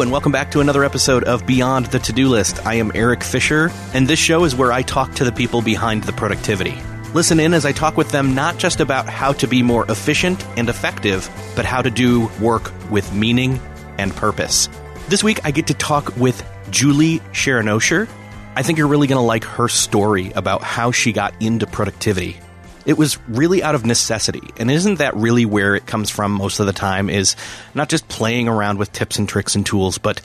And welcome back to another episode of Beyond the To Do List. I am Erik Fisher, and this show is where I talk to the people behind the productivity. Listen in as I talk with them not just about how to be more efficient and effective, but how to do work with meaning and purpose. This week, I get to talk with Julie Sheranosher. I think you're really going to like her story about how she got into productivity. It was really out of necessity. And isn't that really where it comes from most of the time is not just playing around with tips and tricks and tools, but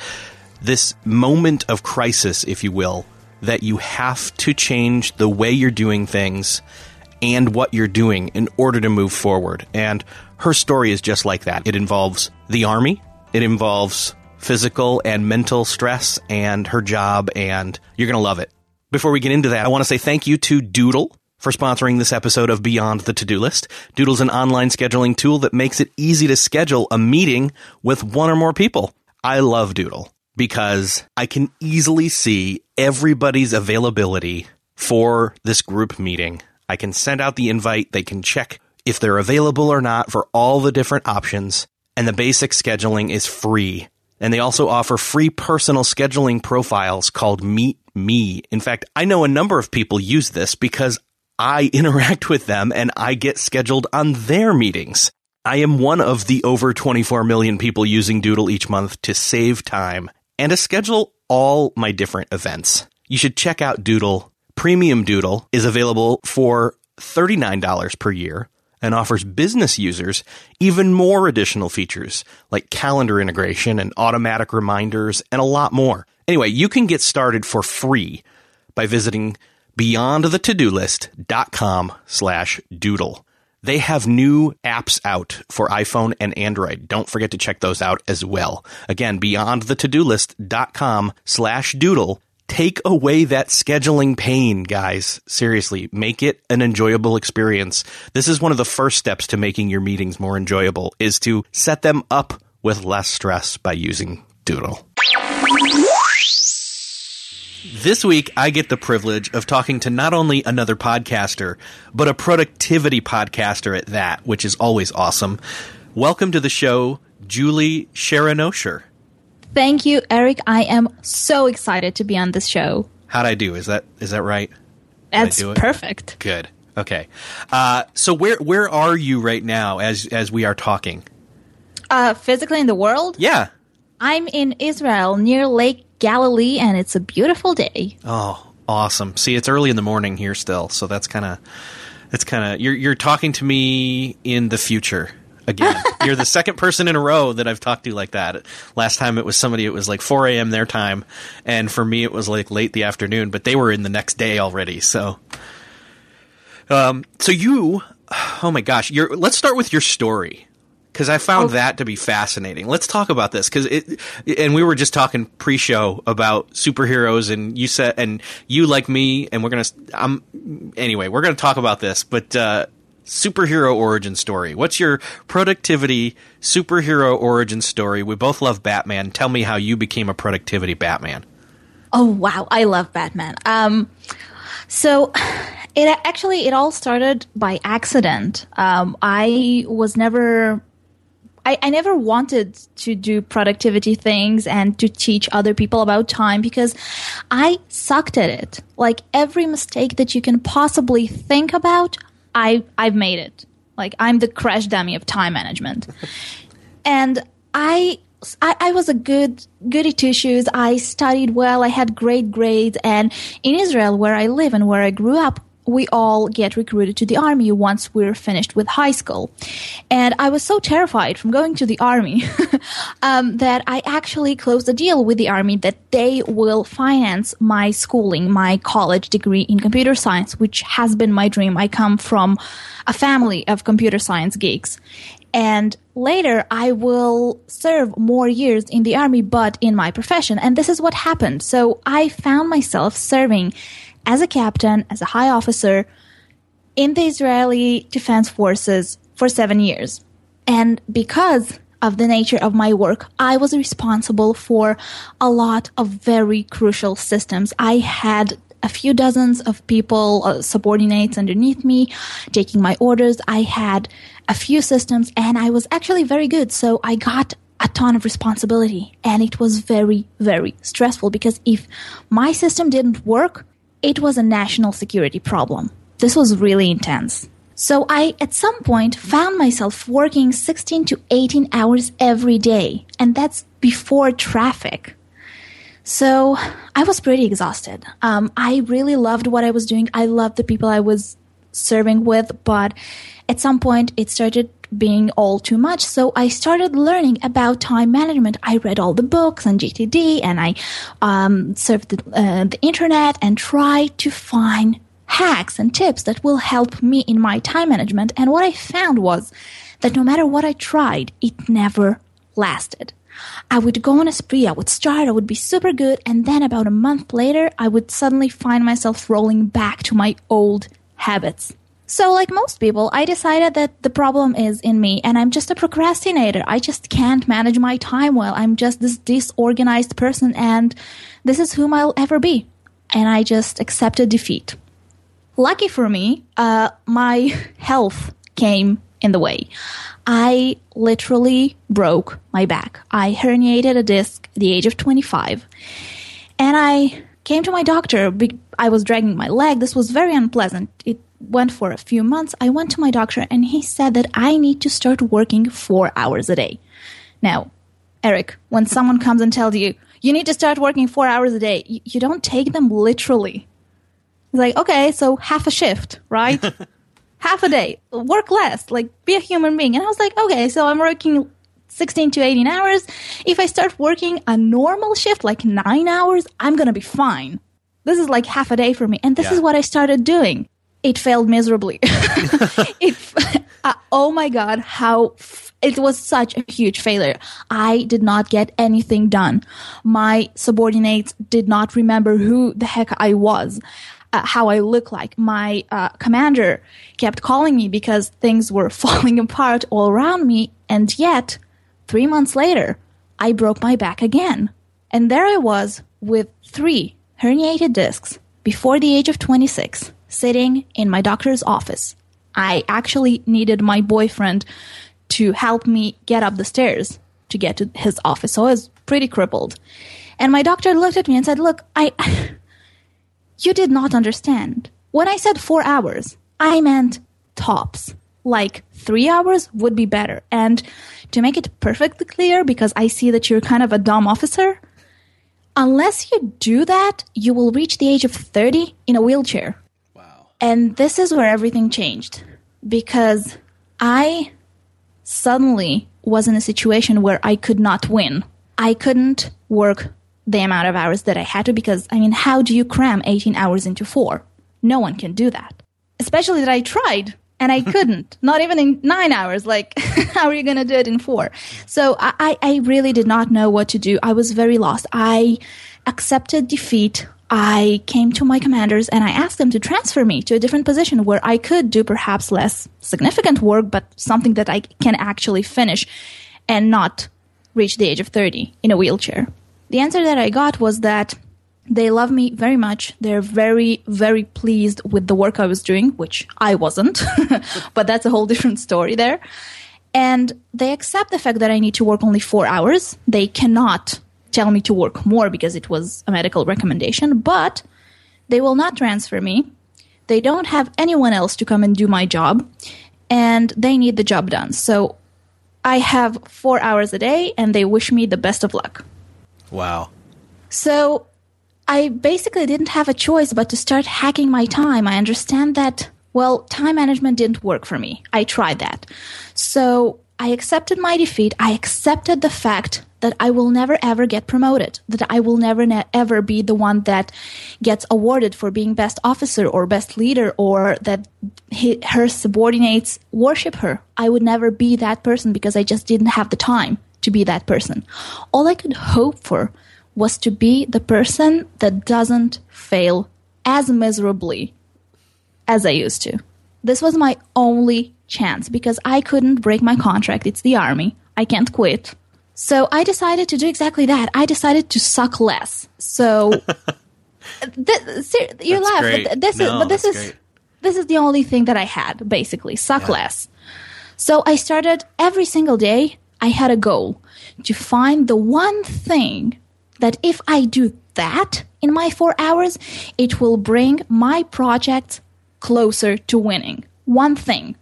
this moment of crisis, if you will, that you have to change the way you're doing things and what you're doing in order to move forward. And her story is just like that. It involves the army. It involves physical and mental stress and her job and you're going to love it. Before we get into that, I want to say thank you to Doodle for sponsoring this episode of Beyond the To Do List. Doodle's an online scheduling tool that makes it easy to schedule a meeting with one or more people. I love Doodle because I can easily see everybody's availability for this group meeting. I can send out the invite. They can check if they're available or not for all the different options. And the basic scheduling is free. And they also offer free personal scheduling profiles called Meet Me. In fact, I know a number of people use this because I interact with them and I get scheduled on their meetings. I am one of the over 24 million people using Doodle each month to save time and to schedule all my different events. You should check out Doodle. Premium Doodle is available for $39 per year and offers business users even more additional features like calendar integration and automatic reminders and a lot more. Anyway, you can get started for free by visiting beyondthetodolist.com slash doodle. They have new apps out for iPhone and Android. Don't forget to check those out as well. Again, beyondthetodolist.com slash doodle. Take away that scheduling pain, guys. Seriously, make it an enjoyable experience. This is one of the first steps to making your meetings more enjoyable is to set them up with less stress by using Doodle. This week, I get the privilege of talking to not only another podcaster, but a productivity podcaster at that, which is always awesome. Welcome to the show, Julie Sheranosher. Thank you, Erik. I am so excited to be on this show. How'd I do? Is that is that right? That's perfect. Good. Okay. Uh, so where where are you right now as as we are talking? Uh, physically in the world, Yeah. I'm in Israel near Lake Galilee, and it's a beautiful day. Oh, awesome. See, it's early in the morning here still, so that's kind of that's kind of you're you're talking to me in the future again. you're the second person in a row that I've talked to like that. Last time it was somebody. It was like 4 a.m. their time, and for me it was like late the afternoon. But they were in the next day already. So, um, so you, oh my gosh, you're. Let's start with your story because I found that to be fascinating. Let's talk about this because it, and we were just talking pre-show about superheroes, and you said, and you like me, and we're gonna, I'm anyway, we're gonna talk about this. But uh, superhero origin story. What's your productivity superhero origin story? We both love Batman. Tell me how you became a productivity Batman. Oh wow, I love Batman. Um, so it actually it all started by accident. Um, I was never. I, I never wanted to do productivity things and to teach other people about time because I sucked at it. Like every mistake that you can possibly think about, I I've made it. Like I'm the crash dummy of time management. and I, I I was a good goody two shoes. I studied well. I had great grades. And in Israel, where I live and where I grew up, we all get recruited to the army once we're finished with high school. And I was so terrified from going to the army um, that I actually closed a deal with the army that they will finance my schooling, my college degree in computer science, which has been my dream. I come from a family of computer science geeks. And later I will serve more years in the army, but in my profession. And this is what happened. So I found myself serving as a captain, as a high officer in the Israeli Defense Forces for seven years. And because of the nature of my work, I was responsible for a lot of very crucial systems. I had a few dozens of people, uh, subordinates underneath me, taking my orders. I had a few systems and I was actually very good. So I got a ton of responsibility and it was very, very stressful because if my system didn't work, it was a national security problem. This was really intense. So I, at some point, found myself working 16 to 18 hours every day, and that's before traffic. So I was pretty exhausted. Um, I really loved what I was doing. I loved the people I was serving with, but at some point it started being all too much. So I started learning about time management. I read all the books on GTD and I um, surfed the, uh, the internet and tried to find hacks and tips that will help me in my time management. And what I found was that no matter what I tried, it never lasted. I would go on a spree, I would start, I would be super good, and then about a month later, I would suddenly find myself rolling back to my old habits. So, like most people, I decided that the problem is in me and I'm just a procrastinator. I just can't manage my time well. I'm just this disorganized person and this is whom I'll ever be. And I just accepted defeat. Lucky for me, uh, my health came in the way. I literally broke my back. I herniated a disc at the age of 25. And I came to my doctor. I was dragging my leg. This was very unpleasant. It went for a few months, I went to my doctor and he said that I need to start working four hours a day. Now, Erik, when someone comes and tells you, you need to start working four hours a day, you, you don't take them literally. It's like, okay, so half a shift, right? half a day, work less, like be a human being. And I was like, okay, so I'm working 16 to 18 hours. If I start working a normal shift, like nine hours, I'm going to be fine. This is like half a day for me. And this yeah. is what I started doing it failed miserably. it, uh, oh my god, how f- it was such a huge failure. I did not get anything done. My subordinates did not remember who the heck I was. Uh, how I look like. My uh, commander kept calling me because things were falling apart all around me, and yet, three months later, I broke my back again. And there I was with three herniated discs before the age of 26 sitting in my doctor's office. I actually needed my boyfriend to help me get up the stairs to get to his office. So I was pretty crippled. And my doctor looked at me and said, Look, I, you did not understand. When I said four hours, I meant tops. Like three hours would be better. And to make it perfectly clear, because I see that you're kind of a dumb officer, unless you do that, you will reach the age of 30 in a wheelchair. And this is where everything changed because I suddenly was in a situation where I could not win. I couldn't work the amount of hours that I had to because, I mean, how do you cram 18 hours into four? No one can do that. Especially that I tried and I couldn't, not even in nine hours. Like, how are you going to do it in four? So I, I really did not know what to do. I was very lost. I accepted defeat I came to my commanders and I asked them to transfer me to a different position where I could do perhaps less significant work, but something that I can actually finish and not reach the age of 30 in a wheelchair. The answer that I got was that they love me very much. They're very, very pleased with the work I was doing, which I wasn't, but that's a whole different story there. And they accept the fact that I need to work only four hours. They cannot tell me to work more because it was a medical recommendation, but they will not transfer me. They don't have anyone else to come and do my job, and they need the job done. So I have four hours a day, and they wish me the best of luck. Wow. So I basically didn't have a choice but to start hacking my time. I understand that, well, time management didn't work for me. I tried that. So I accepted my defeat. I accepted the fact that I will never ever get promoted, that I will never ne- ever be the one that gets awarded for being best officer or best leader or that he, her subordinates worship her. I would never be that person because I just didn't have the time to be that person. All I could hope for was to be the person that doesn't fail as miserably as I used to. This was my only chance because I couldn't break my contract. It's the army. I can't quit. So I decided to do exactly that. I decided to suck less. So th- ser- you That's laugh, great. but this No, is but this is great. this is the only thing that I had basically suck Yeah. less. So I started every single day. I had a goal to find the one thing that if I do that in my four hours, it will bring my project closer to winning. One thing.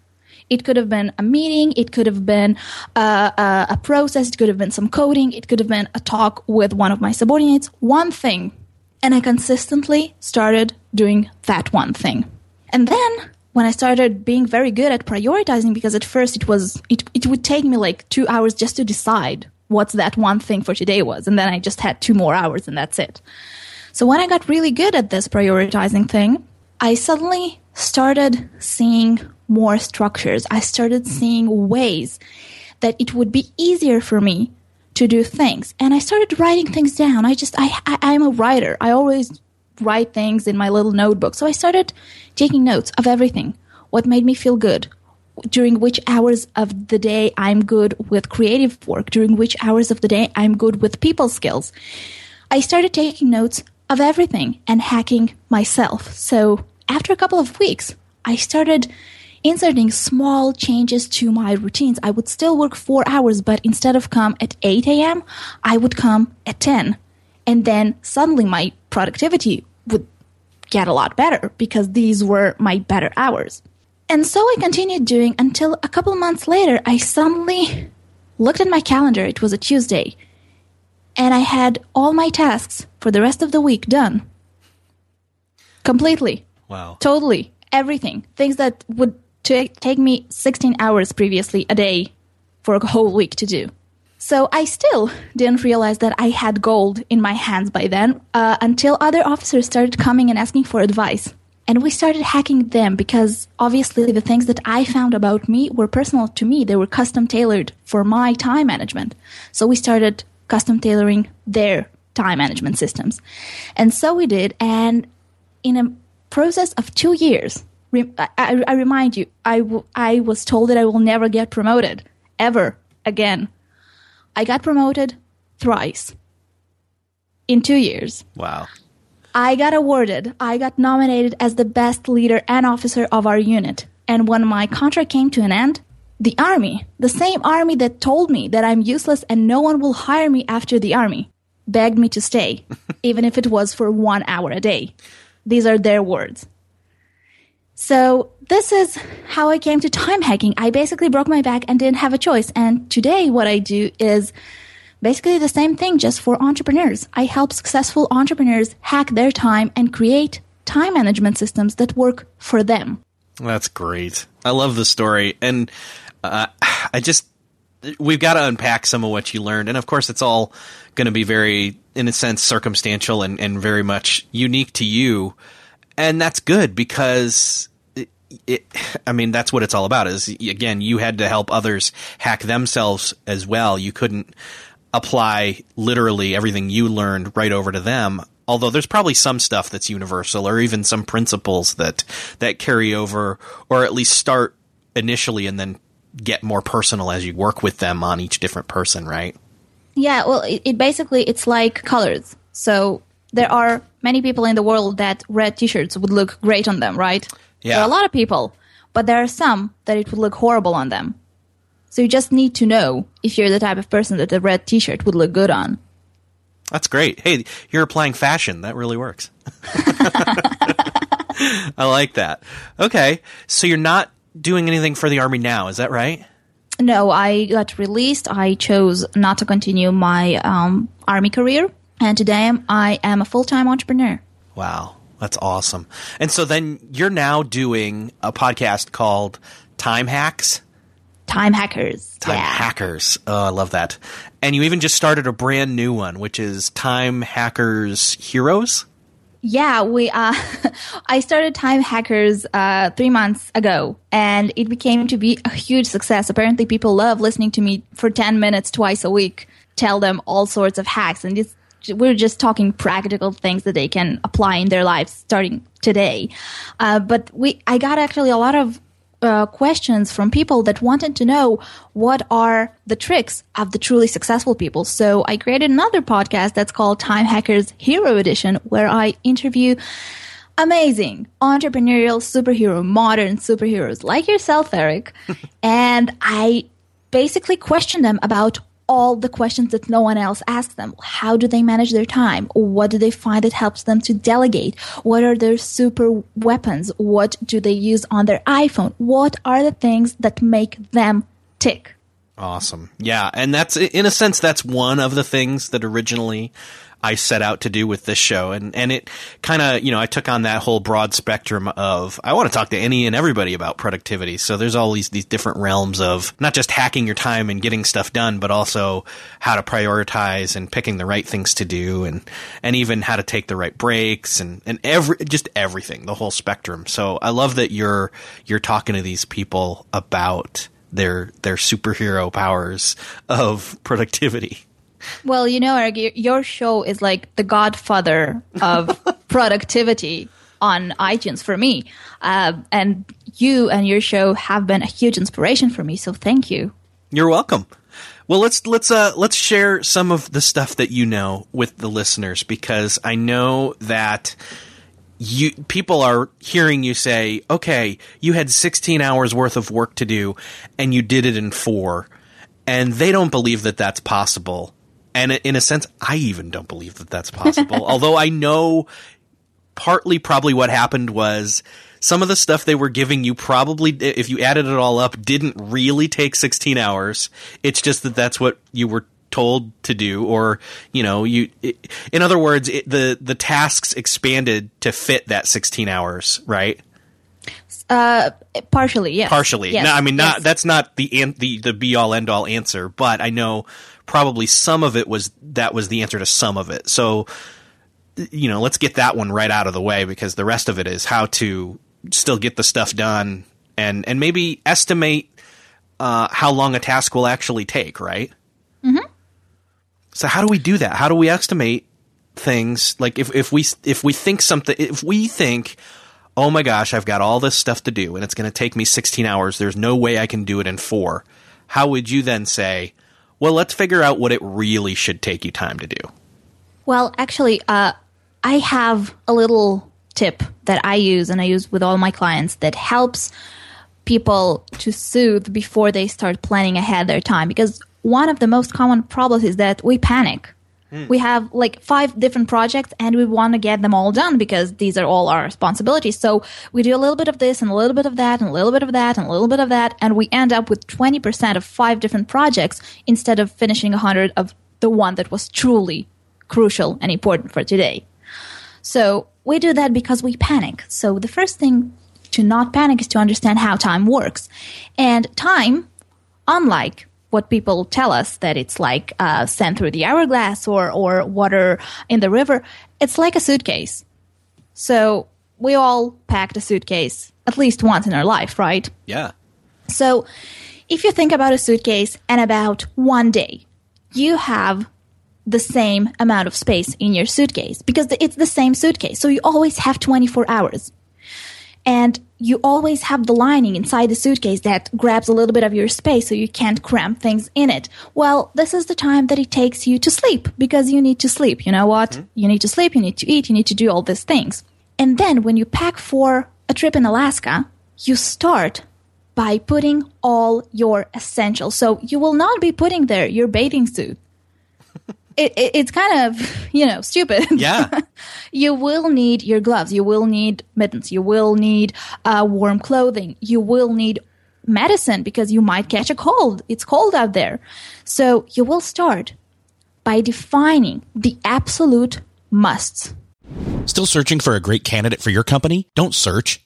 It could have been a meeting. It could have been a, a process. It could have been some coding. It could have been a talk with one of my subordinates. One thing. And I consistently started doing that one thing. And then when I started being very good at prioritizing, because at first it was, it, it would take me like two hours just to decide what's that one thing for today was. And then I just had two more hours and that's it. So when I got really good at this prioritizing thing, I suddenly started seeing more structures. I started seeing ways that it would be easier for me to do things. And I started writing things down. I just, I, I, I'm a writer. I always write things in my little notebook. So I started taking notes of everything. What made me feel good? During which hours of the day I'm good with creative work? During which hours of the day I'm good with people skills? I started taking notes of everything and hacking myself. So after a couple of weeks, I started inserting small changes to my routines. I would still work four hours, but instead of come at 8 a.m., I would come at 10. And then suddenly my productivity would get a lot better because these were my better hours. And so I continued doing until a couple months later, I suddenly looked at my calendar. It was a Tuesday. And I had all my tasks for the rest of the week done. Completely. Wow. Totally. Everything. Things that would ta take me 16 hours previously a day for a whole week to do. So I still didn't realize that I had gold in my hands by then uh, until other officers started coming and asking for advice. And we started hacking them because obviously the things that I found about me were personal to me. They were custom tailored for my time management. So we started custom tailoring their time management systems. And so we did. And in a process of two years, re- I, I, I remind you, I, w- I was told that I will never get promoted ever again. I got promoted thrice in two years. Wow. I got awarded, I got nominated as the best leader and officer of our unit. And when my contract came to an end, the army, the same army that told me that I'm useless and no one will hire me after the army, begged me to stay, even if it was for one hour a day. These are their words. So this is how I came to time hacking. I basically broke my back and didn't have a choice. And today what I do is basically the same thing just for entrepreneurs. I help successful entrepreneurs hack their time and create time management systems that work for them. That's great. I love the story. And uh, I just, we've got to unpack some of what you learned. And of course, it's all going to be very, in a sense, circumstantial and, and very much unique to you. And that's good because it, I mean, that's what it's all about is again, you had to help others hack themselves as well. You couldn't apply literally everything you learned right over to them. Although there's probably some stuff that's universal or even some principles that that carry over or at least start initially and then get more personal as you work with them on each different person, right? Yeah, well, it, it basically it's like colors. So there are many people in the world that red t-shirts would look great on them, right? Yeah. There are a lot of people, but there are some that it would look horrible on them. So you just need to know if you're the type of person that a red t-shirt would look good on. That's great. Hey, you're applying fashion. That really works. I like that. Okay. So you're not doing anything for the army now, is that right? No, I got released. I chose not to continue my um, army career, and today I am a full time entrepreneur. Wow. That's awesome. And so then you're now doing a podcast called Time Hacks. Time hackers. Time yeah. Hackers. Oh, I love that. And you even just started a brand new one, which is Time Hackers Heroes. Yeah, we. Uh, I started Time Hackers uh, three months ago, and it became to be a huge success. Apparently, people love listening to me for ten minutes twice a week, tell them all sorts of hacks, and it's, we're just talking practical things that they can apply in their lives starting today. Uh, but we, I got actually a lot of uh, questions from people that wanted to know what are the tricks of the truly successful people. So I created another podcast that's called Time Hackers Hero Edition, where I interview amazing entrepreneurial superhero, modern superheroes like yourself, Erik. and I basically question them about all the questions that no one else asks them. How do they manage their time? What do they find that helps them to delegate? What are their super weapons? What do they use on their iPhone? What are the things that make them tick? Awesome. Yeah. And that's, in a sense, that's one of the things that originally I set out to do with this show. And, and it kind of, you know, I took on that whole broad spectrum of, I want to talk to any and everybody about productivity. So there's all these, these different realms of not just hacking your time and getting stuff done, but also how to prioritize and picking the right things to do and, and even how to take the right breaks and, and every, just everything, the whole spectrum. So I love that you're, you're talking to these people about their, their superhero powers of productivity. Well, you know, Erik, your show is like the godfather of productivity on iTunes for me. Uh, and you and your show have been a huge inspiration for me. So thank you. You're welcome. Well, let's let's uh let's share some of the stuff that you know with the listeners because I know that you people are hearing you say, "Okay, you had 16 hours worth of work to do and you did it in 4." And they don't believe that that's possible. And in a sense, I even don't believe that that's possible. Although I know partly probably what happened was some of the stuff they were giving you probably, if you added it all up, didn't really take 16 hours. It's just that that's what you were told to do or you know you it, in other words it, the the tasks expanded to fit that 16 hours right uh partially yes partially yes. no i mean not yes. that's not the the the be all end all answer but i know probably some of it was that was the answer to some of it so you know let's get that one right out of the way because the rest of it is how to still get the stuff done and and maybe estimate uh, how long a task will actually take right mm-hmm. So how do we do that? How do we estimate things like if, if we if we think something if we think oh my gosh I've got all this stuff to do and it's going to take me 16 hours there's no way I can do it in 4 how would you then say well let's figure out what it really should take you time to do well actually uh, I have a little tip that I use and I use with all my clients that helps people to soothe before they start planning ahead their time because one of the most common problems is that we panic. Mm. We have like five different projects and we want to get them all done because these are all our responsibilities. So we do a little bit of this and a little bit of that and a little bit of that and a little bit of that. And we end up with 20% of five different projects instead of finishing 100 of the one that was truly crucial and important for today. So we do that because we panic. So the first thing to not panic is to understand how time works. And time, unlike what people tell us that it's like uh, sand through the hourglass or or water in the river. It's like a suitcase. So we all packed a suitcase at least once in our life, right? Yeah. So if you think about a suitcase and about one day, you have the same amount of space in your suitcase because it's the same suitcase. So you always have 24 hours. And you always have the lining inside the suitcase that grabs a little bit of your space so you can't cram things in it. Well, this is the time that it takes you to sleep because you need to sleep. You know what? Mm-hmm. You need to sleep, you need to eat, you need to do all these things. And then when you pack for a trip in Alaska, you start by putting all your essentials. So you will not be putting there your bathing suit. It, it, it's kind of, you know, stupid. Yeah. you will need your gloves. You will need mittens. You will need uh, warm clothing. You will need medicine because you might catch a cold. It's cold out there. So you will start by defining the absolute musts. Still searching for a great candidate for your company? Don't search,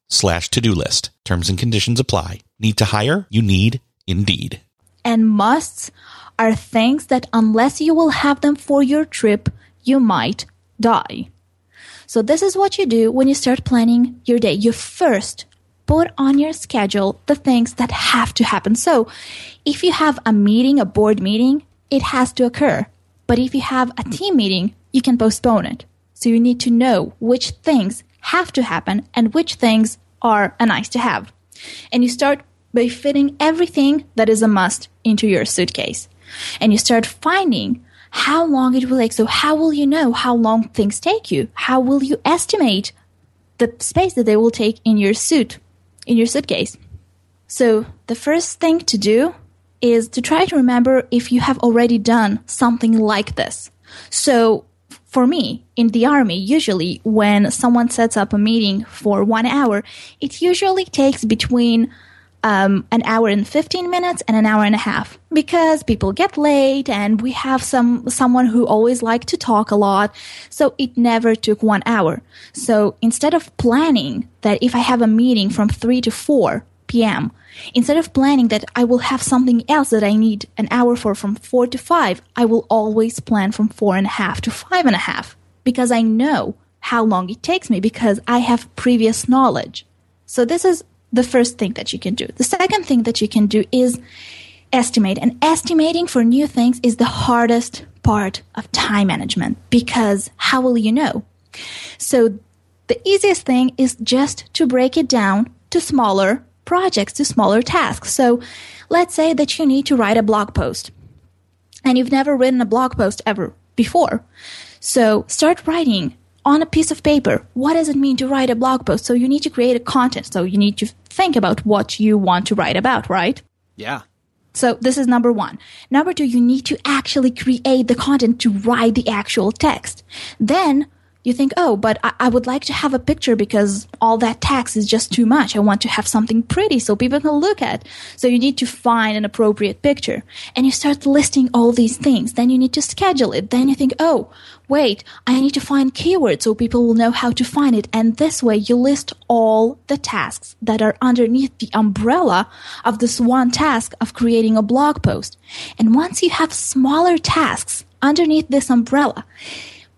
slash to-do list. Terms and conditions apply. Need to hire? You need Indeed. And musts are things that unless you will have them for your trip, you might die. So this is what you do when you start planning your day. You first put on your schedule the things that have to happen. So if you have a meeting, a board meeting, it has to occur. But if you have a team meeting, you can postpone it. So you need to know which things have to happen and which things are a nice to have. And you start by fitting everything that is a must into your suitcase. And you start finding how long it will take. So how will you know how long things take you? How will you estimate the space that they will take in your suit, in your suitcase? So the first thing to do is to try to remember if you have already done something like this. So for me, in the army, usually when someone sets up a meeting for one hour, it usually takes between um, an hour and 15 minutes and an hour and a half because people get late and we have some someone who always like to talk a lot. So it never took one hour. So instead of planning that if i have a meeting from 3 to 4 p.m Instead of planning that I will have something else that I need an hour for from four to five, I will always plan from four and a half to five and a half because I know how long it takes me because I have previous knowledge. So this is the first thing that you can do. The second thing that you can do is estimate. And estimating for new things is the hardest part of time management because how will you know? So the easiest thing is just to break it down to smaller projects to smaller tasks. So let's say that you need to write a blog post and you've never written a blog post ever before. So start writing on a piece of paper. What does it mean to write a blog post? So you need to create a content. So you need to think about what you want to write about, right? Yeah. So this is number one. Number two, you need to actually create the content to write the actual text. Then you think, oh, but I, I, would like to have a picture because all that text is just too much. I want to have something pretty so people can look at. So you need to find an appropriate picture. And you start listing all these things. Then you need to schedule it. Then you think, oh, wait, I need to find keywords so people will know how to find it. And this way you list all the tasks that are underneath the umbrella of this one task of creating a blog post. And once you have smaller tasks underneath this umbrella,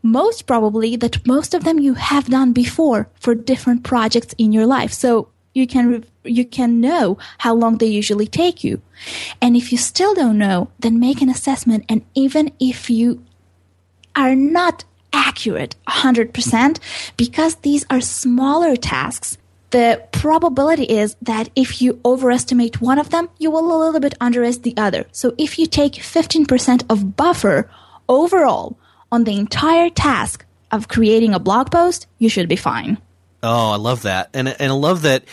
most probably that most of them you have done before for different projects in your life. So you can you can know how long they usually take you. And if you still don't know, then make an assessment and even if you are not accurate 100% because these are smaller tasks, the probability is that if you overestimate one of them, you will a little bit underestimate the other. So if you take 15% of buffer overall on the entire task of creating a blog post, you should be fine. Oh, I love that. And and I love that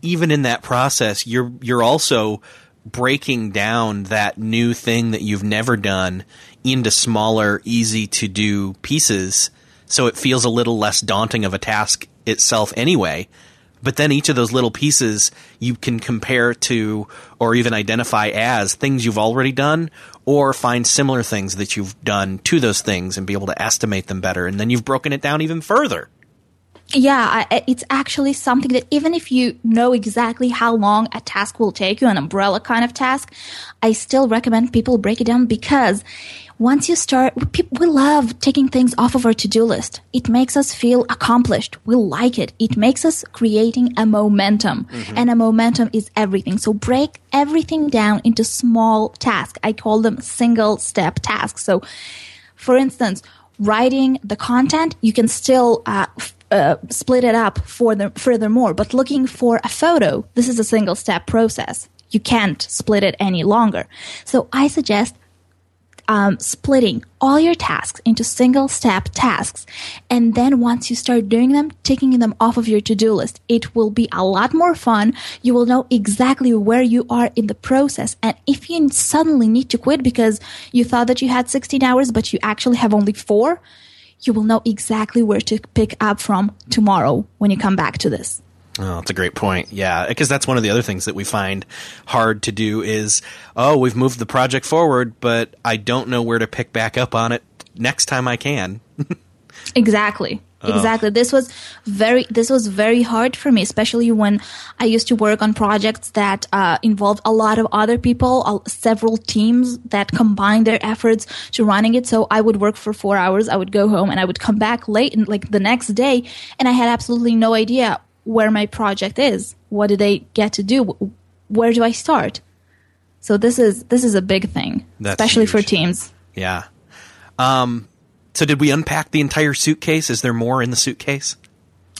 even in that process, you're you're also breaking down that new thing that you've never done into smaller, easy to do pieces so it feels a little less daunting of a task itself anyway. But then each of those little pieces you can compare to or even identify as things you've already done or find similar things that you've done to those things and be able to estimate them better. And then you've broken it down even further. Yeah, it's actually something that even if you know exactly how long a task will take you, an umbrella kind of task, I still recommend people break it down because once you start, we love taking things off of our to-do list. It makes us feel accomplished. We like it. It makes us creating a momentum mm-hmm. and a momentum is everything. So break everything down into small tasks. I call them single step tasks. So for instance, writing the content, you can still, uh, uh, split it up for the, furthermore, but looking for a photo, this is a single step process. You can't split it any longer. So I suggest um, splitting all your tasks into single step tasks. And then once you start doing them, taking them off of your to do list, it will be a lot more fun. You will know exactly where you are in the process. And if you suddenly need to quit because you thought that you had 16 hours, but you actually have only four, you will know exactly where to pick up from tomorrow when you come back to this. Oh, that's a great point. Yeah, because that's one of the other things that we find hard to do is, oh, we've moved the project forward, but I don't know where to pick back up on it next time I can. exactly. Oh. Exactly. This was very this was very hard for me, especially when I used to work on projects that uh, involved a lot of other people, uh, several teams that combined their efforts to running it. So I would work for four hours, I would go home, and I would come back late, and like the next day, and I had absolutely no idea where my project is. What do they get to do? Where do I start? So this is this is a big thing, That's especially huge. for teams. Yeah. Um, so did we unpack the entire suitcase? Is there more in the suitcase?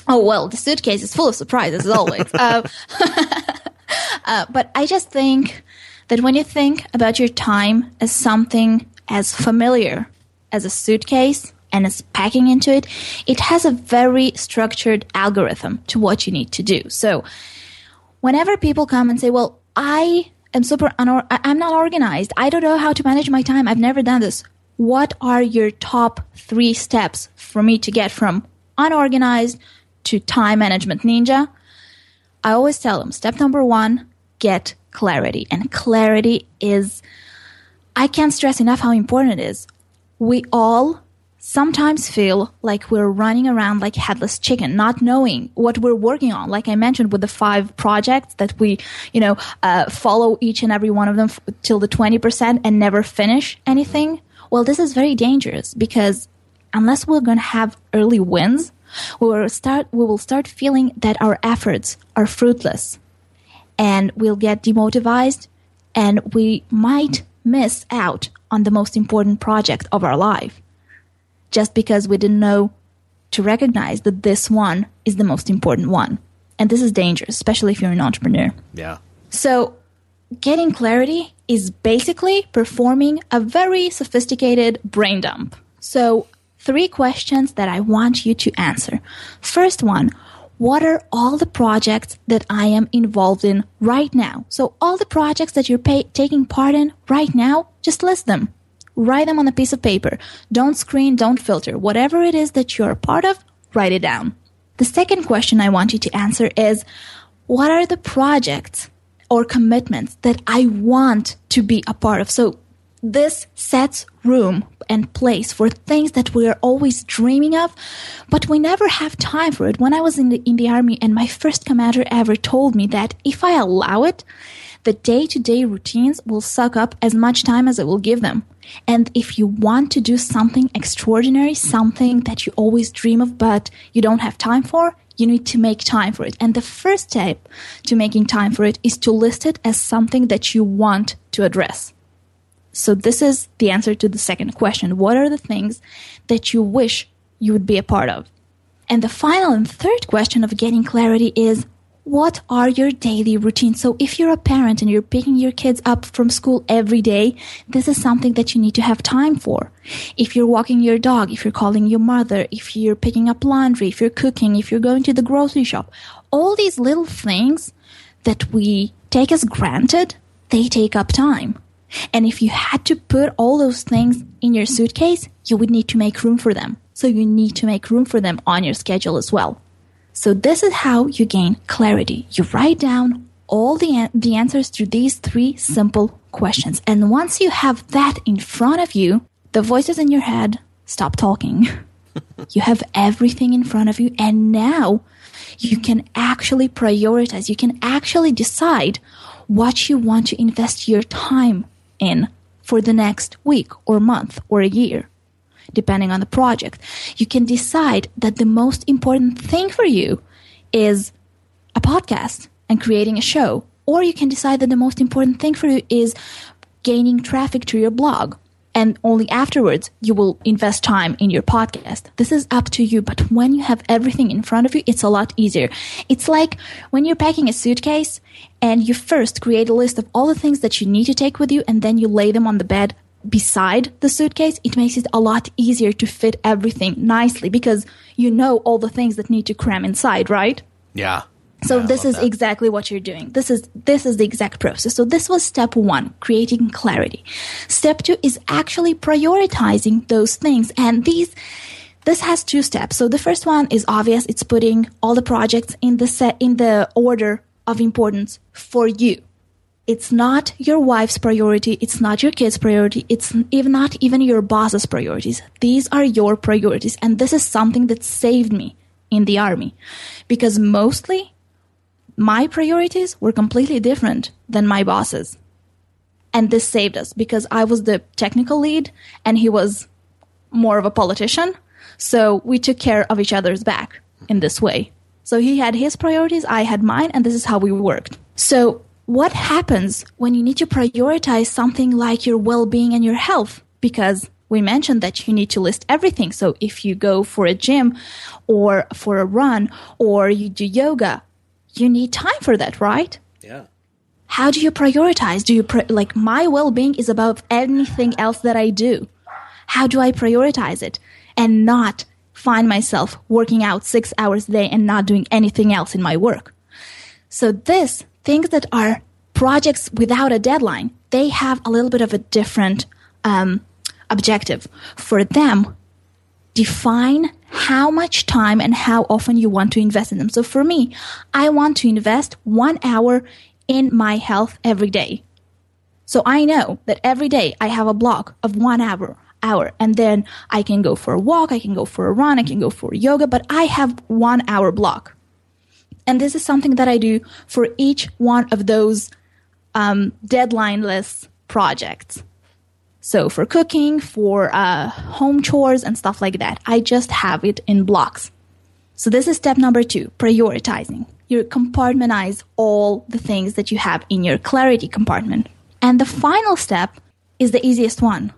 Oh well, the suitcase is full of surprises as always. uh, uh, but I just think that when you think about your time as something as familiar as a suitcase, and is packing into it, it has a very structured algorithm to what you need to do. So whenever people come and say, well, I am super, unor- I'm not organized. I don't know how to manage my time. I've never done this. What are your top three steps for me to get from unorganized to time management ninja? I always tell them step number one, get clarity. And clarity is, I can't stress enough how important it is. We all sometimes feel like we're running around like headless chicken, not knowing what we're working on. Like I mentioned with the five projects that we, you know, uh, follow each and every one of them f- till the 20% and never finish anything. Well, this is very dangerous because unless we're going to have early wins, we will start, we will start feeling that our efforts are fruitless and we'll get demotivated and we might miss out on the most important project of our life just because we didn't know to recognize that this one is the most important one. And this is dangerous, especially if you're an entrepreneur. Yeah. So, getting clarity is basically performing a very sophisticated brain dump. So, three questions that I want you to answer. First one, what are all the projects that I am involved in right now? So, all the projects that you're pay- taking part in right now, just list them. Write them on a piece of paper. Don't screen, don't filter. Whatever it is that you're a part of, write it down. The second question I want you to answer is what are the projects or commitments that I want to be a part of? So this sets room and place for things that we're always dreaming of, but we never have time for it. When I was in the, in the army and my first commander ever told me that if I allow it, the day to day routines will suck up as much time as it will give them. And if you want to do something extraordinary, something that you always dream of but you don't have time for, you need to make time for it. And the first step to making time for it is to list it as something that you want to address. So this is the answer to the second question. What are the things that you wish you would be a part of? And the final and third question of getting clarity is what are your daily routines? So if you're a parent and you're picking your kids up from school every day, this is something that you need to have time for. If you're walking your dog, if you're calling your mother, if you're picking up laundry, if you're cooking, if you're going to the grocery shop, all these little things that we take as granted, they take up time. And if you had to put all those things in your suitcase, you would need to make room for them. So you need to make room for them on your schedule as well. So this is how you gain clarity. You write down all the, an- the answers to these three simple questions. And once you have that in front of you, the voices in your head stop talking. you have everything in front of you. And now you can actually prioritize. You can actually decide what you want to invest your time in for the next week or month or a year depending on the project. You can decide that the most important thing for you is a podcast and creating a show. Or you can decide that the most important thing for you is gaining traffic to your blog. And only afterwards you will invest time in your podcast. This is up to you. But when you have everything in front of you, it's a lot easier. It's like when you're packing a suitcase and you first create a list of all the things that you need to take with you and then you lay them on the bed beside the suitcase, it makes it a lot easier to fit everything nicely because you know all the things that need to cram inside, right? Yeah. So Yeah, this is that. exactly what you're doing. This is this is the exact process. So this was step 1, creating clarity. Step 2 is actually prioritizing those things and these this has two steps. So the first one is obvious, it's putting all the projects in the set in the order of importance for you. It's not your wife's priority. It's not your kid's priority. It's even not even your boss's priorities. These are your priorities. And this is something that saved me in the army because mostly my priorities were completely different than my boss's. And this saved us because I was the technical lead and he was more of a politician. So we took care of each other's back in this way. So he had his priorities, I had mine, and this is how we worked. So what happens when you need to prioritize something like your well-being and your health? Because we mentioned that you need to list everything. So if you go for a gym or for a run or you do yoga, you need time for that, right? Yeah. how do you prioritize? Do you pri- like my well-being is above anything else that I do? How do I prioritize it and not find myself working out 6 hours a day and not doing anything else in my work? So this things that are projects without a deadline, they have a little bit of a different um, objective. For them, define how much time and how often you want to invest in them. So for me, I want to invest one hour in my health every day. So I know that every day I have a block of one hour, hour, and then I can go for a walk, I can go for a run, I can go for yoga, but I have one hour block. And this is something that I do for each one of those um, deadlineless projects. So for cooking, for uh, home chores and stuff like that, I just have it in blocks. So this is step number two, prioritizing. You compartmentalize all the things that you have in your clarity compartment. And the final step is the easiest one.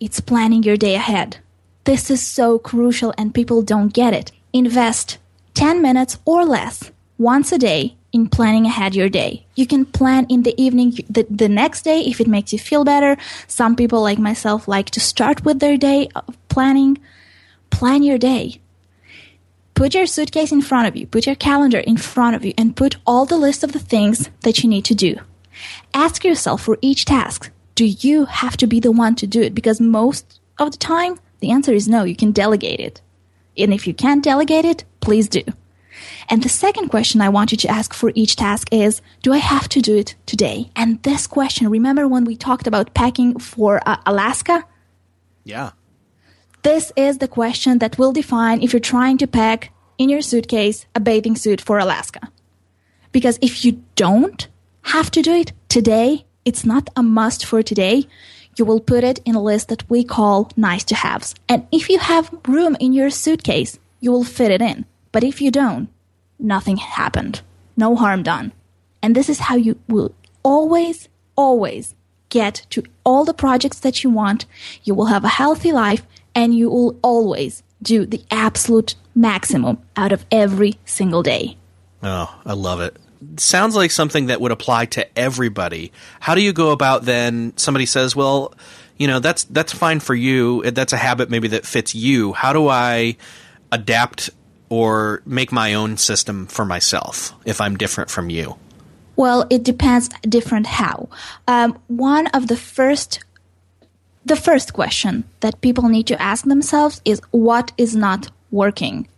It's planning your day ahead. This is so crucial and people don't get it. Invest 10 minutes or less once a day in planning ahead your day. You can plan in the evening, the, the next day if it makes you feel better. Some people like myself like to start with their day of planning. Plan your day. Put your suitcase in front of you, put your calendar in front of you, and put all the list of the things that you need to do. Ask yourself for each task, do you have to be the one to do it? Because most of the time, the answer is no, you can delegate it. And if you can't delegate it, please do. And the second question I want you to ask for each task is Do I have to do it today? And this question, remember when we talked about packing for uh, Alaska? Yeah. This is the question that will define if you're trying to pack in your suitcase a bathing suit for Alaska. Because if you don't have to do it today, it's not a must for today. You will put it in a list that we call nice to haves. And if you have room in your suitcase, you will fit it in. But if you don't, nothing happened. No harm done. And this is how you will always, always get to all the projects that you want. You will have a healthy life and you will always do the absolute maximum out of every single day. Oh, I love it. sounds like something that would apply to everybody. How do you go about then? Somebody says, "Well, you know, that's that's fine for you. That's a habit maybe that fits you. How do I adapt or make my own system for myself if I'm different from you?" Well, it depends different how. Um, one of the first the first question that people need to ask themselves is what is not working?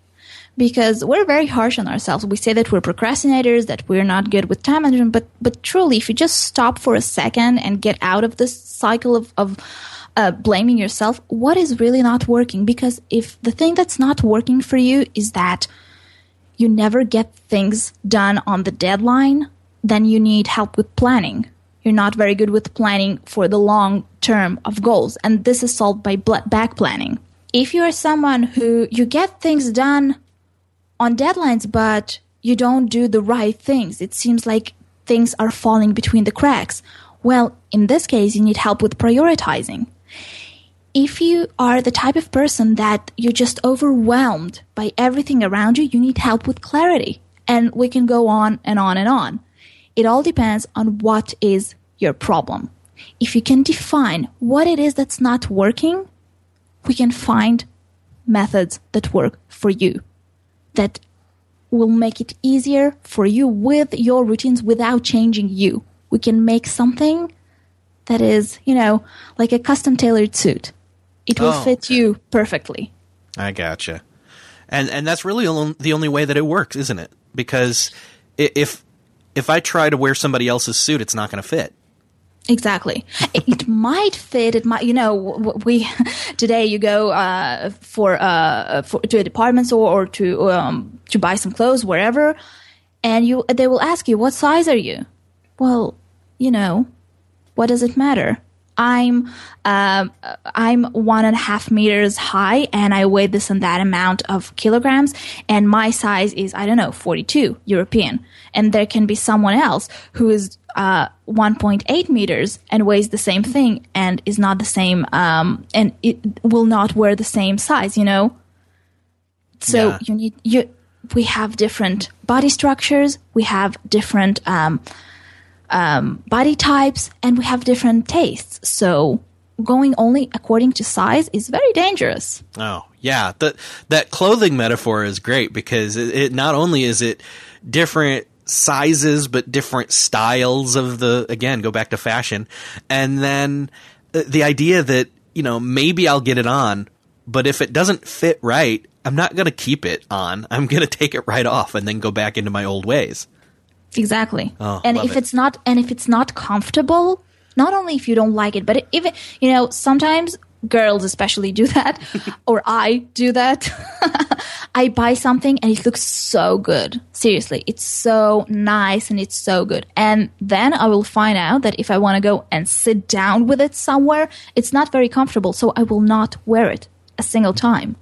Because we're very harsh on ourselves. We say that we're procrastinators, that we're not good with time management, but but truly, if you just stop for a second and get out of this cycle of, of uh, blaming yourself, what is really not working? Because if the thing that's not working for you is that you never get things done on the deadline, then you need help with planning you're not very good with planning for the long term of goals. And this is solved by back planning. If you're someone who you get things done on deadlines, but you don't do the right things, it seems like things are falling between the cracks. Well, in this case, you need help with prioritizing. If you are the type of person that you're just overwhelmed by everything around you, you need help with clarity. And we can go on and on and on. It all depends on what is your problem. If you can define what it is that's not working, we can find methods that work for you that will make it easier for you with your routines without changing you. We can make something that is, you know, like a custom tailored suit. It will oh, fit okay. you perfectly. I gotcha. And and that's really the only way that it works, isn't it? Because if if I try to wear somebody else's suit, it's not going to fit. Exactly. it might fit. It might, you know, we today you go uh, for, uh, for to a department store or to um, to buy some clothes wherever, and you they will ask you what size are you. Well, you know, what does it matter? I'm um, I'm one and a half meters high and I weigh this and that amount of kilograms and my size is I don't know 42 European. And there can be someone else who is uh, 1.8 meters and weighs the same thing and is not the same um, and it will not wear the same size you know? So yeah. you need you we have different body structures. We have different um, um, body types and we have different tastes. So going only according to size is very dangerous. Oh, yeah. That that clothing metaphor is great because it, it, not only is it different sizes but different styles of the again, go back to fashion. And then the idea that, you know, maybe I'll get it on, but if it doesn't fit right, I'm not going to keep it on. I'm going to take it right off and then go back into my old ways. Exactly. Oh, and if it. it's not and if it's not comfortable, not only if you don't like it, but even you know, sometimes girls especially do that or I do that. I buy something and it looks so good. Seriously, it's so nice and it's so good. And then I will find out that if I want to go and sit down with it somewhere, it's not very comfortable, so I will not wear it a single time.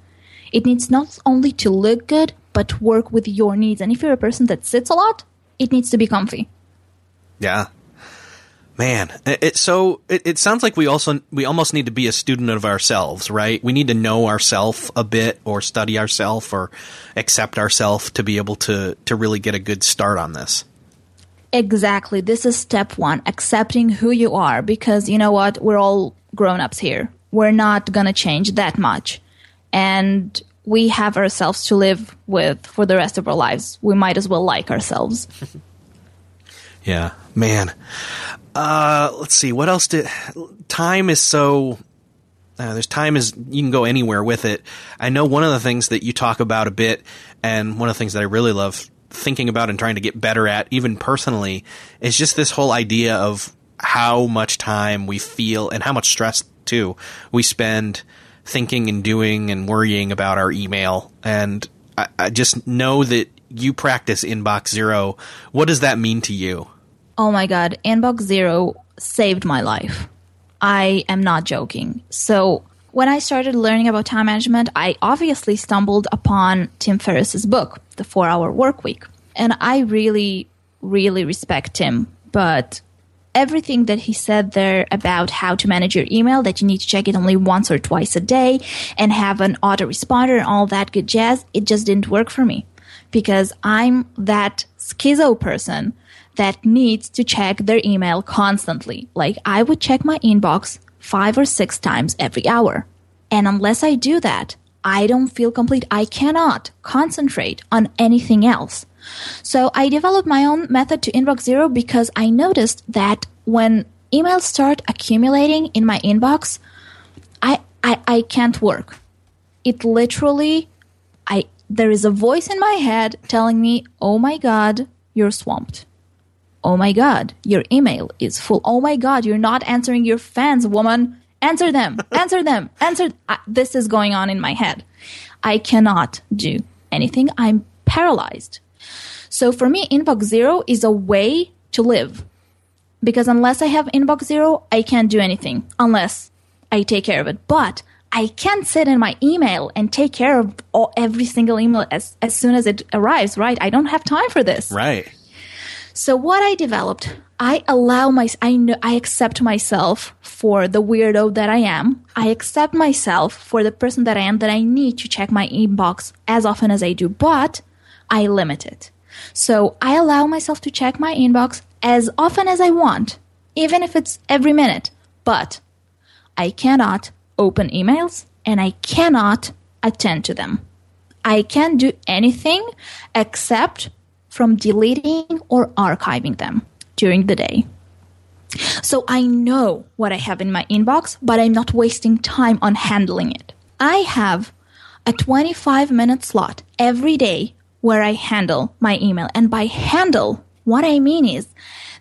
It needs not only to look good, but work with your needs. And if you're a person that sits a lot, it needs to be comfy. Yeah. Man, it, so it, it sounds like we also we almost need to be a student of ourselves, right? We need to know ourselves a bit, or study ourselves, or accept ourselves to be able to to really get a good start on this. Exactly. This is step one: accepting who you are, because you know what, we're all grown ups here. We're not gonna change that much, and we have ourselves to live with for the rest of our lives. We might as well like ourselves. yeah, man. Uh, let's see. What else did time is so. Uh, there's time is you can go anywhere with it. I know one of the things that you talk about a bit, and one of the things that I really love thinking about and trying to get better at, even personally, is just this whole idea of how much time we feel and how much stress too we spend thinking and doing and worrying about our email. And I, I just know that you practice Inbox Zero. What does that mean to you? Oh my God, Inbox Zero saved my life. I am not joking. So, when I started learning about time management, I obviously stumbled upon Tim Ferriss's book, The 4-Hour Work Week. And I really really respect Tim, but everything that he said there about how to manage your email, that you need to check it only once or twice a day and have an autoresponder and all that good jazz, it just didn't work for me. because I'm that schizo person that needs to check their email constantly. Like I would check my inbox five or six times every hour. And unless I do that, I don't feel complete. I cannot concentrate on anything else. So I developed my own method to inbox zero because I noticed that when emails start accumulating in my inbox, I, I, I can't work. It literally, I, there is a voice in my head telling me, oh my God, you're swamped. Oh my God, your email is full. Oh my God, you're not answering your fans, woman. Answer them, answer them, answer. this is going on in my head. I cannot do anything. I'm paralyzed. So for me, inbox zero is a way to live because unless I have inbox zero, I can't do anything unless I take care of it. But I can't sit in my email and take care of all, every single email as, as soon as it arrives, right? I don't have time for this. Right. So what I developed, I allow my, I know, I accept myself for the weirdo that I am. I accept myself for the person that I am that I need to check my inbox as often as I do, but I limit it. So I allow myself to check my inbox as often as I want, even if it's every minute. But I cannot open emails and I cannot attend to them. I can't do anything except from deleting or archiving them during the day. So I know what I have in my inbox, but I'm not wasting time on handling it. I have a 25 minute slot every day where I handle my email. And by handle, what I mean is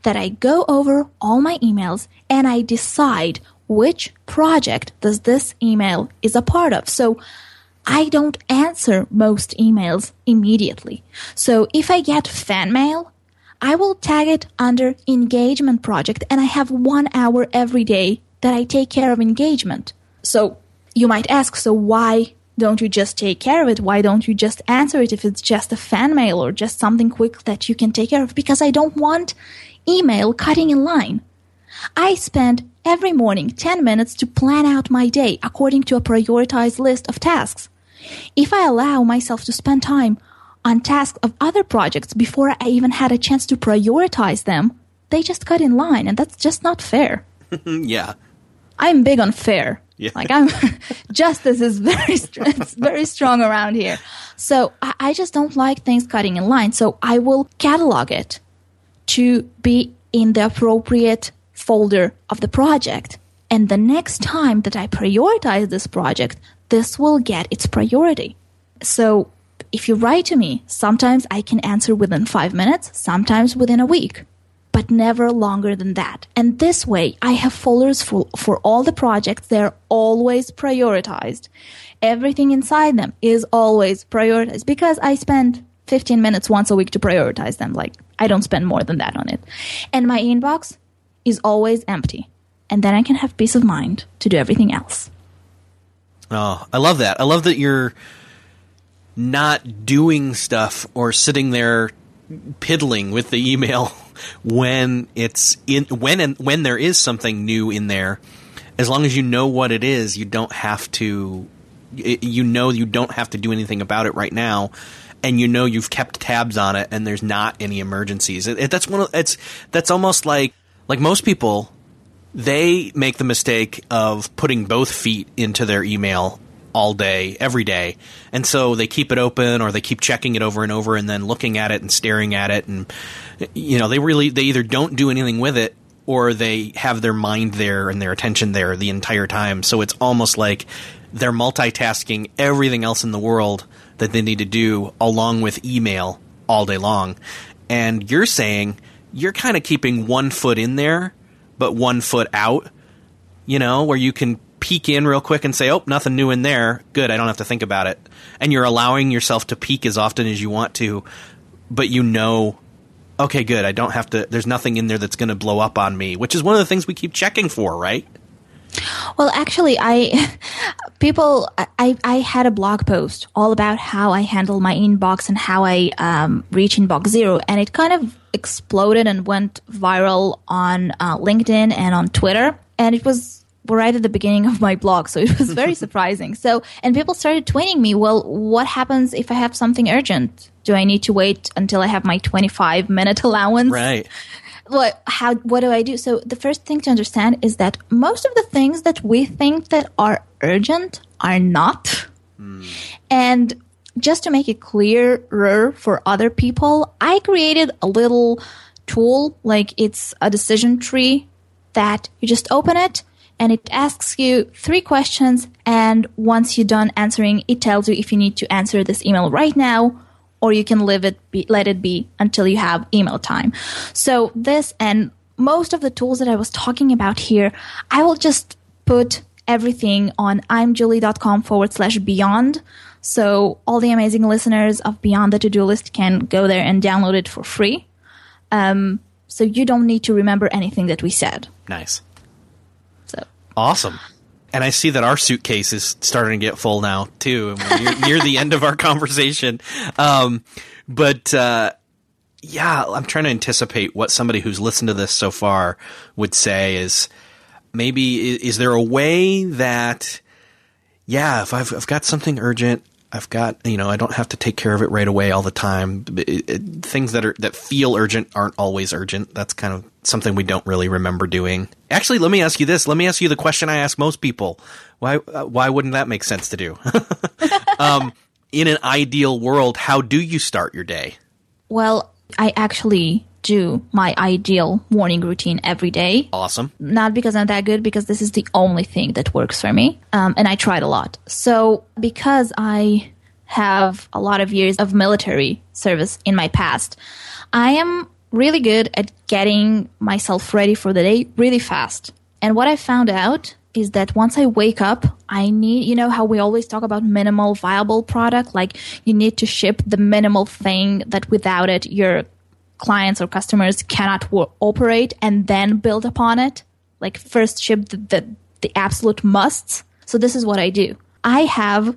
that I go over all my emails and I decide which project does this email is a part of. So I don't answer most emails immediately. So if I get fan mail, I will tag it under engagement project and I have one hour every day that I take care of engagement. So you might ask, so why don't you just take care of it? Why don't you just answer it if it's just a fan mail or just something quick that you can take care of? Because I don't want email cutting in line. I spend every morning 10 minutes to plan out my day according to a prioritized list of tasks. If I allow myself to spend time on tasks of other projects before I even had a chance to prioritize them, they just cut in line, and that's just not fair. yeah. I'm big on fair. Yeah. Like I'm justice is very it's very strong around here. So I, I just don't like things cutting in line. So I will catalog it to be in the appropriate folder of the project. And the next time that I prioritize this project, this will get its priority. So if you write to me, sometimes I can answer within five minutes, sometimes within a week but never longer than that. And this way, I have folders for, for all the projects. They're always prioritized. Everything inside them is always prioritized because I spend 15 minutes once a week to prioritize them. Like, I don't spend more than that on it. And my inbox is always empty. And then I can have peace of mind to do everything else. Oh, I love that. I love that you're not doing stuff or sitting there piddling with the email when it's in when and when there is something new in there. As long as you know what it is you don't have to you know you don't have to do anything about it right now and you know you've kept tabs on it and there's not any emergencies. It, it, that's one of it's that's almost like like most people they make the mistake of putting both feet into their email all day, every day. And so they keep it open or they keep checking it over and over and then looking at it and staring at it. And, you know, they really, they either don't do anything with it or they have their mind there and their attention there the entire time. So it's almost like they're multitasking everything else in the world that they need to do along with email all day long. And you're saying you're kind of keeping one foot in there, but one foot out, you know, where you can peek in real quick and say, "Oh, nothing new in there. Good, I don't have to think about it." And you're allowing yourself to peek as often as you want to, but you know, okay, good. I don't have to. There's nothing in there that's going to blow up on me, which is one of the things we keep checking for, right? Well, actually, I people I I had a blog post all about how I handle my inbox and how I um, reach inbox zero, and it kind of exploded and went viral on uh, LinkedIn and on Twitter, and it was right at the beginning of my blog. So it was very surprising. So, and people started tweeting me, well, what happens if I have something urgent Do I need to wait until I have my 25 minute allowance? Right. What, how, what do I do? So the first thing to understand is that most of the things that we think that are urgent are not. Hmm. And just to make it clearer for other people, I created a little tool, like it's a decision tree that you just open it and it asks you three questions. And once you're done answering, it tells you if you need to answer this email right now or you can leave it be, let it be until you have email time. So this and most of the tools that I was talking about here, I will just put everything on imjulie.com forward slash beyond. So all the amazing listeners of Beyond the To-Do List can go there and download it for free. Um, so you don't need to remember anything that we said. Nice. So Awesome. And I see that our suitcase is starting to get full now too, and we're near, near the end of our conversation. Um, but uh, yeah, I'm trying to anticipate what somebody who's listened to this so far would say is maybe is, is there a way that yeah, if I've, I've got something urgent, I've got you know I don't have to take care of it right away all the time. It, it, things that are that feel urgent aren't always urgent. That's kind of something we don't really remember doing. Actually, let me ask you this. Let me ask you the question I ask most people. Why uh, why wouldn't that make sense to do? um, in an ideal world, how do you start your day? Well, I actually do my ideal morning routine every day. Awesome. Not because I'm that good, because this is the only thing that works for me. Um, and I tried a lot. So, because I have a lot of years of military service in my past, I am really good at getting myself ready for the day really fast. And what I found out is that once I wake up, I need, you know, how we always talk about minimal viable product, like you need to ship the minimal thing that without it, your clients or customers cannot wo- operate and then build upon it. Like first ship the, the, the absolute musts. So this is what I do. I have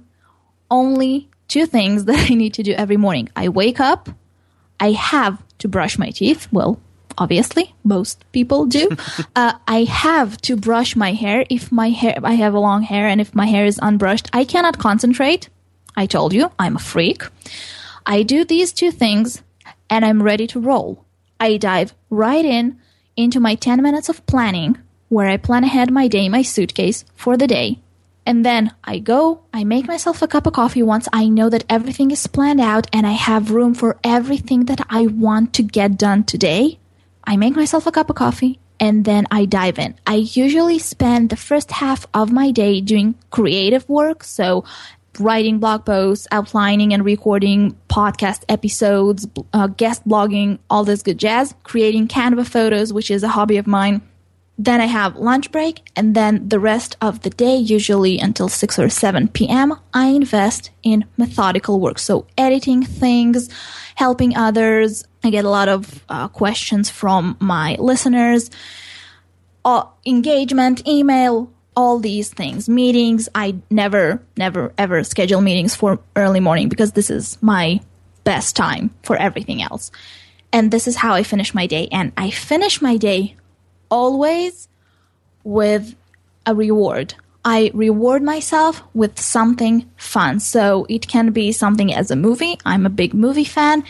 only two things that I need to do every morning. I wake up, I have to brush my teeth. Well, obviously, most people do. uh, I have to brush my hair. If my hair, I have a long hair, and if my hair is unbrushed, I cannot concentrate. I told you, I'm a freak. I do these two things, and I'm ready to roll. I dive right in into my 10 minutes of planning, where I plan ahead my day, my suitcase for the day. And then I go, I make myself a cup of coffee once I know that everything is planned out and I have room for everything that I want to get done today. I make myself a cup of coffee and then I dive in. I usually spend the first half of my day doing creative work. So writing blog posts, outlining and recording podcast episodes, uh, guest blogging, all this good jazz, creating Canva photos, which is a hobby of mine. Then I have lunch break, and then the rest of the day, usually until 6 or 7 p.m., I invest in methodical work. So, editing things, helping others. I get a lot of uh, questions from my listeners, uh, engagement, email, all these things. Meetings, I never, never, ever schedule meetings for early morning because this is my best time for everything else. And this is how I finish my day. And I finish my day always with a reward. I reward myself with something fun. So it can be something as a movie. I'm a big movie fan.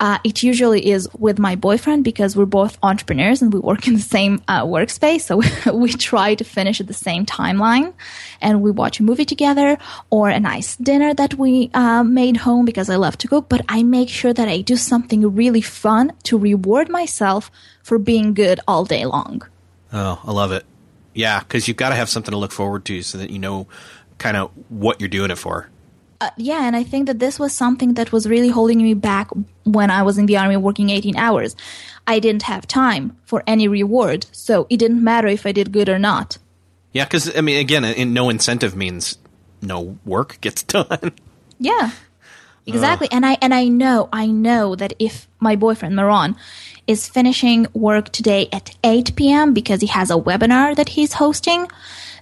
Uh, it usually is with my boyfriend because we're both entrepreneurs and we work in the same uh, workspace. So we try to finish at the same timeline and we watch a movie together or a nice dinner that we uh, made home because I love to cook. But I make sure that I do something really fun to reward myself for being good all day long. Oh, I love it. Yeah, because you've got to have something to look forward to so that you know kind of what you're doing it for. Uh, yeah, and I think that this was something that was really holding me back when I was in the army working 18 hours. I didn't have time for any reward, so it didn't matter if I did good or not. Yeah, because I mean, again, in, no incentive means no work gets done. Yeah, exactly. And I and I know, I know that if my boyfriend Maron is finishing work today at 8 p.m. because he has a webinar that he's hosting,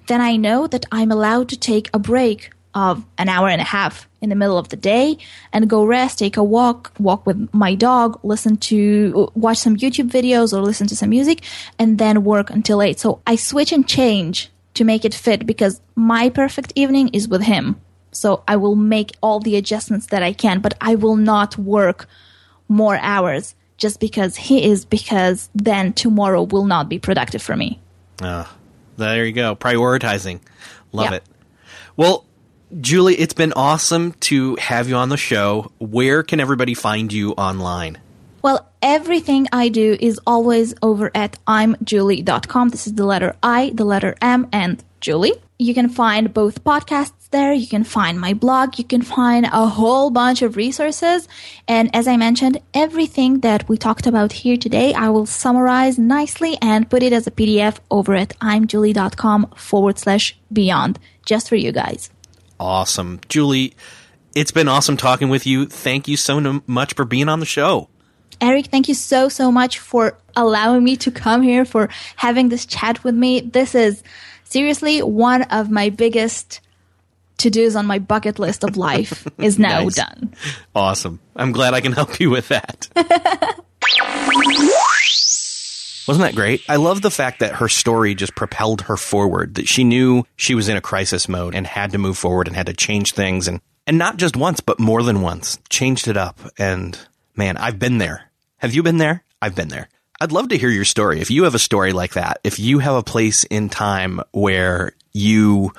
then I know that I'm allowed to take a break of an hour and a half in the middle of the day and go rest, take a walk, walk with my dog, listen to, watch some YouTube videos or listen to some music, and then work until 8. So I switch and change to make it fit because my perfect evening is with him. So I will make all the adjustments that I can, but I will not work more hours just because he is, because then tomorrow will not be productive for me. Uh, there you go. Prioritizing. Love Yeah. it. Well, Julie, it's been awesome to have you on the show. Where can everybody find you online? Well, everything I do is always over at imjulie.com. This is the letter I, the letter M, and Julie. You can find both podcasts there. You can find my blog. You can find a whole bunch of resources. And as I mentioned, everything that we talked about here today, I will summarize nicely and put it as a PDF over at imjulie.com forward slash beyond just for you guys. Awesome. Julie, it's been awesome talking with you. Thank you so much for being on the show. Erik, thank you so, so much for allowing me to come here, for having this chat with me. This is seriously one of my biggest to dos on my bucket list of life is now Nice. done. Awesome. I'm glad I can help you with that. Wasn't that great? I love the fact that her story just propelled her forward, that she knew she was in a crisis mode and had to move forward and had to change things and, and not just once, but more than once. Changed it up. And man, I've been there. Have you been there? I've been there. I'd love to hear your story. If you have a story like that, if you have a place in time where you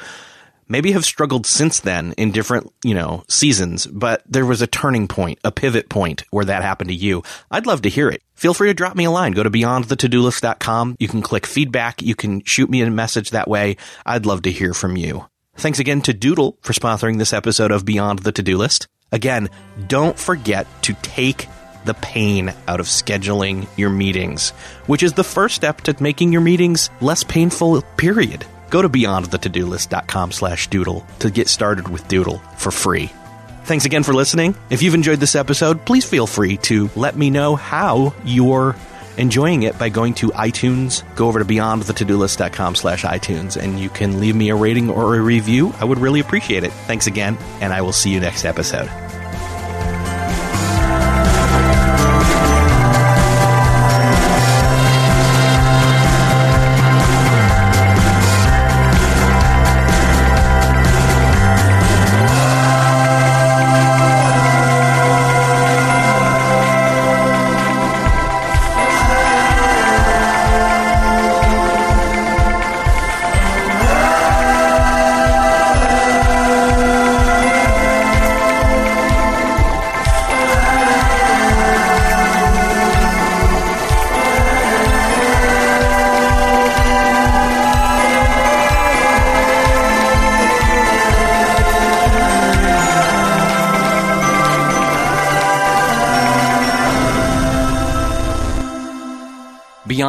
maybe have struggled since then in different, you know, seasons, but there was a turning point, a pivot point where that happened to you. I'd love to hear it. Feel free to drop me a line. Go to beyondthetodolist.com. You can click feedback. You can shoot me a message that way. I'd love to hear from you. Thanks again to Doodle for sponsoring this episode of Beyond the To-Do List. Again, don't forget to take the pain out of scheduling your meetings, which is the first step to making your meetings less painful, period. Go to beyondthetodolist.com slash doodle to get started with Doodle for free. Thanks again for listening. If you've enjoyed this episode, please feel free to let me know how you're enjoying it by going to iTunes. Go over to beyondthetodolist.com slash iTunes and you can leave me a rating or a review. I would really appreciate it. Thanks again, and I will see you next episode.